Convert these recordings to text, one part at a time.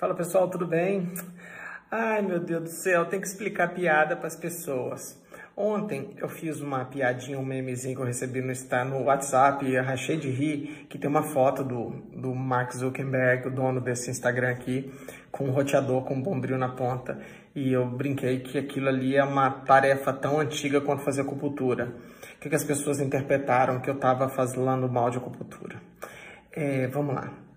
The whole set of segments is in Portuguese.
Fala pessoal, tudo bem? Ai meu Deus do céu, tem que explicar piada para as pessoas. Ontem eu fiz uma piadinha, um memezinho que eu recebi no, no WhatsApp e rachei de rir, que tem uma foto do, do Mark Zuckerberg, o dono desse Instagram aqui, com um roteador com um bombril na ponta. E eu brinquei que aquilo ali é uma tarefa tão antiga quanto fazer acupuntura. O que, que as pessoas interpretaram que eu estava fazendo mal de acupuntura? É, vamos lá.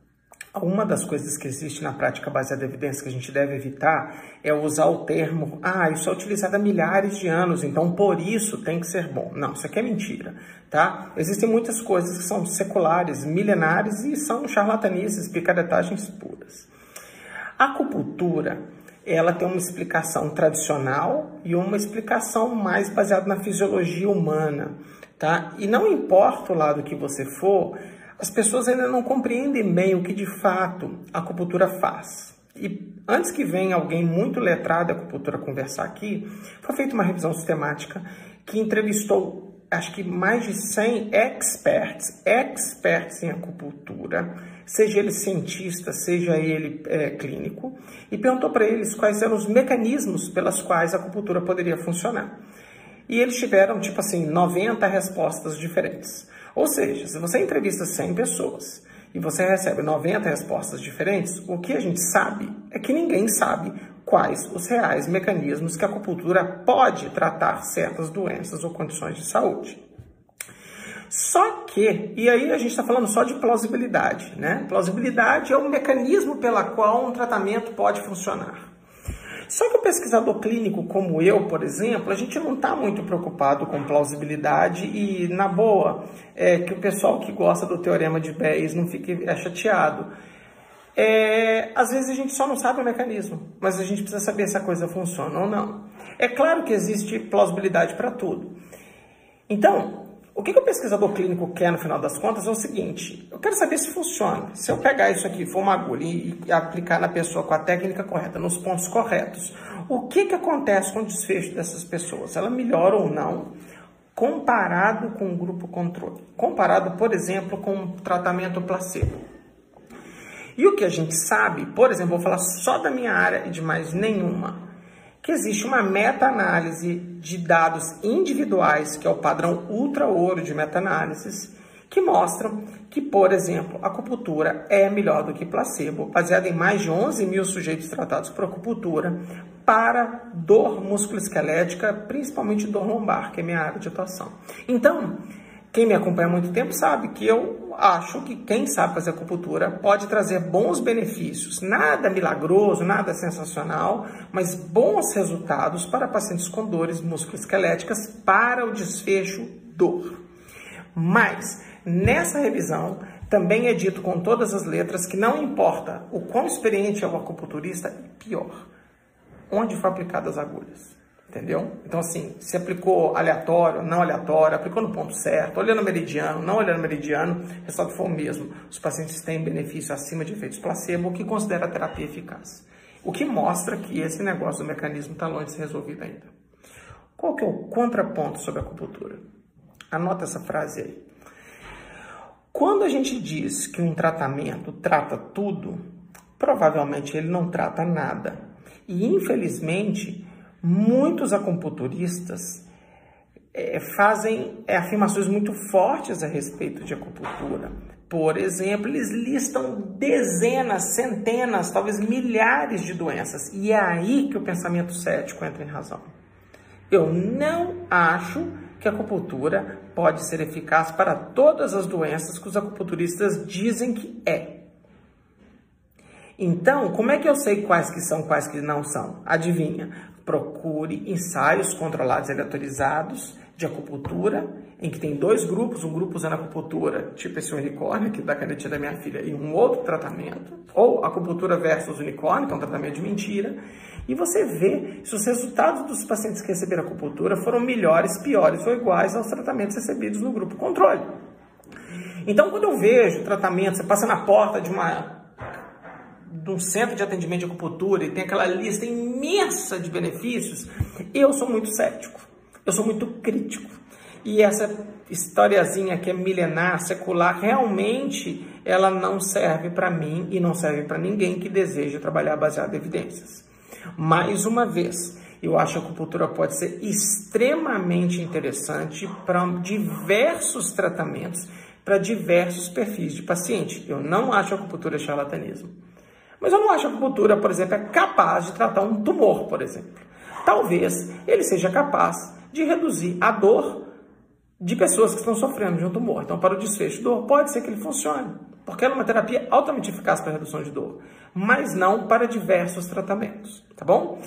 Uma das coisas que existe na prática baseada em evidência que a gente deve evitar é usar o termo, ah, isso é utilizado há milhares de anos, então por isso tem que ser bom. Não, isso aqui é mentira, tá? Existem muitas coisas que são seculares, milenares e são charlatanices, picaretagens puras. A acupuntura, ela tem uma explicação tradicional e uma explicação mais baseada na fisiologia humana, tá? E não importa o lado que você for, as pessoas ainda não compreendem bem o que de fato a acupuntura faz. E antes que venha alguém muito letrado da acupuntura conversar aqui, foi feita uma revisão sistemática que entrevistou acho que mais de 100 experts, experts em acupuntura, seja ele cientista, seja ele é, clínico, e perguntou para eles quais eram os mecanismos pelas quais a acupuntura poderia funcionar. E eles tiveram, tipo assim, 90 respostas diferentes. Ou seja, se você entrevista 100 pessoas e você recebe 90 respostas diferentes, o que a gente sabe é que ninguém sabe quais os reais mecanismos que a acupuntura pode tratar certas doenças ou condições de saúde. Só que, e aí a gente está falando só de plausibilidade, né? Plausibilidade é o mecanismo pela qual um tratamento pode funcionar. Só que o pesquisador clínico como eu, por exemplo, a gente não está muito preocupado com plausibilidade e, na boa, é, que o pessoal que gosta do teorema de Bayes não fique é, chateado. É, às vezes a gente só não sabe o mecanismo, mas a gente precisa saber se a coisa funciona ou não. É claro que existe plausibilidade para tudo. Então, o que, que, o pesquisador clínico quer no final das contas é o seguinte: eu quero saber se funciona. Se eu pegar isso aqui, for uma agulha e, e aplicar na pessoa com a técnica correta, nos pontos corretos, o que, que acontece com o desfecho dessas pessoas? Ela melhora ou não? Comparado com o grupo controle. Comparado, por exemplo, com o tratamento placebo. E o que a gente sabe, por exemplo, vou falar só da minha área e de mais nenhuma que existe uma meta-análise de dados individuais, que é o padrão ultra ouro de meta-análises, que mostram que, por exemplo, a acupuntura é melhor do que placebo, baseada em mais de 11 mil sujeitos tratados por acupuntura para dor musculoesquelética, principalmente dor lombar, que é minha área de atuação. Então, quem me acompanha há muito tempo sabe que eu acho que quem sabe fazer acupuntura pode trazer bons benefícios. Nada milagroso, nada sensacional, mas bons resultados para pacientes com dores musculoesqueléticas para o desfecho dor. Mas, nessa revisão, também é dito com todas as letras que não importa o quão experiente é o acupunturista, pior, onde foram aplicadas as agulhas. Entendeu? Então, assim, se aplicou aleatório, não aleatório, aplicou no ponto certo, olhando o meridiano, não olhando o meridiano, o resultado foi o mesmo. Os pacientes têm benefício acima de efeitos placebo, o que considera a terapia eficaz. O que mostra que esse negócio do mecanismo está longe de ser resolvido ainda. Qual que é o contraponto sobre a acupuntura? Anota essa frase aí. Quando a gente diz que um tratamento trata tudo, provavelmente ele não trata nada. E infelizmente, Muitos acupunturistas é, fazem é, afirmações muito fortes a respeito de acupuntura. Por exemplo, eles listam dezenas, centenas, talvez milhares de doenças. E é aí que o pensamento cético entra em razão. Eu não acho que a acupuntura pode ser eficaz para todas as doenças que os acupunturistas dizem que é. Então, como é que eu sei quais que são, quais que não são? Adivinha? Procure ensaios controlados e aleatorizados de acupuntura, em que tem dois grupos, um grupo usando acupuntura, tipo esse unicórnio aqui da canetinha da minha filha, e um outro tratamento, ou acupuntura versus unicórnio, que é um tratamento de mentira, e você vê se os resultados dos pacientes que receberam acupuntura foram melhores, piores ou iguais aos tratamentos recebidos no grupo controle. Então, quando eu vejo tratamento, você passa na porta de uma de um centro de atendimento de acupuntura e tem aquela lista imensa de benefícios, eu sou muito cético, eu sou muito crítico. E essa historiazinha que é milenar, secular, realmente ela não serve para mim e não serve para ninguém que deseja trabalhar baseado em evidências. Mais uma vez, eu acho que a acupuntura pode ser extremamente interessante para diversos tratamentos, para diversos perfis de paciente. Eu não acho a acupuntura charlatanismo. Mas eu não acho que a acupuntura, por exemplo, é capaz de tratar um tumor, por exemplo. Talvez ele seja capaz de reduzir a dor de pessoas que estão sofrendo de um tumor. Então, para o desfecho de dor, pode ser que ele funcione, porque ela é uma terapia altamente eficaz para redução de dor, mas não para diversos tratamentos, tá bom?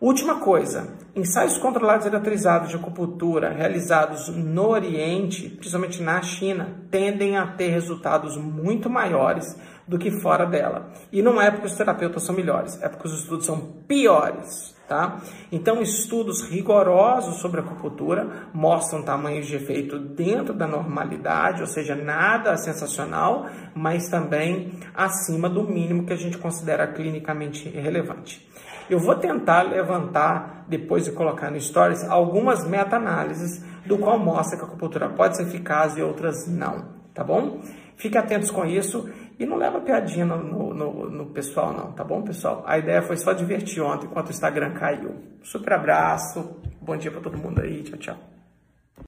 Última coisa, ensaios controlados e eletrizados de acupuntura realizados no Oriente, principalmente na China, tendem a ter resultados muito maiores do que fora dela. E não é porque os terapeutas são melhores, é porque os estudos são piores, tá? Então, estudos rigorosos sobre acupuntura mostram tamanhos de efeito dentro da normalidade, ou seja, nada sensacional, mas também acima do mínimo que a gente considera clinicamente relevante. Eu vou tentar levantar, depois de colocar no Stories, algumas meta-análises do qual mostra que a acupuntura pode ser eficaz e outras não, tá bom? Fique atentos com isso e não leva piadinha no, no, no, no, pessoal não, tá bom, pessoal? A ideia foi só divertir ontem enquanto o Instagram caiu. Super abraço, bom dia para todo mundo aí, tchau, tchau.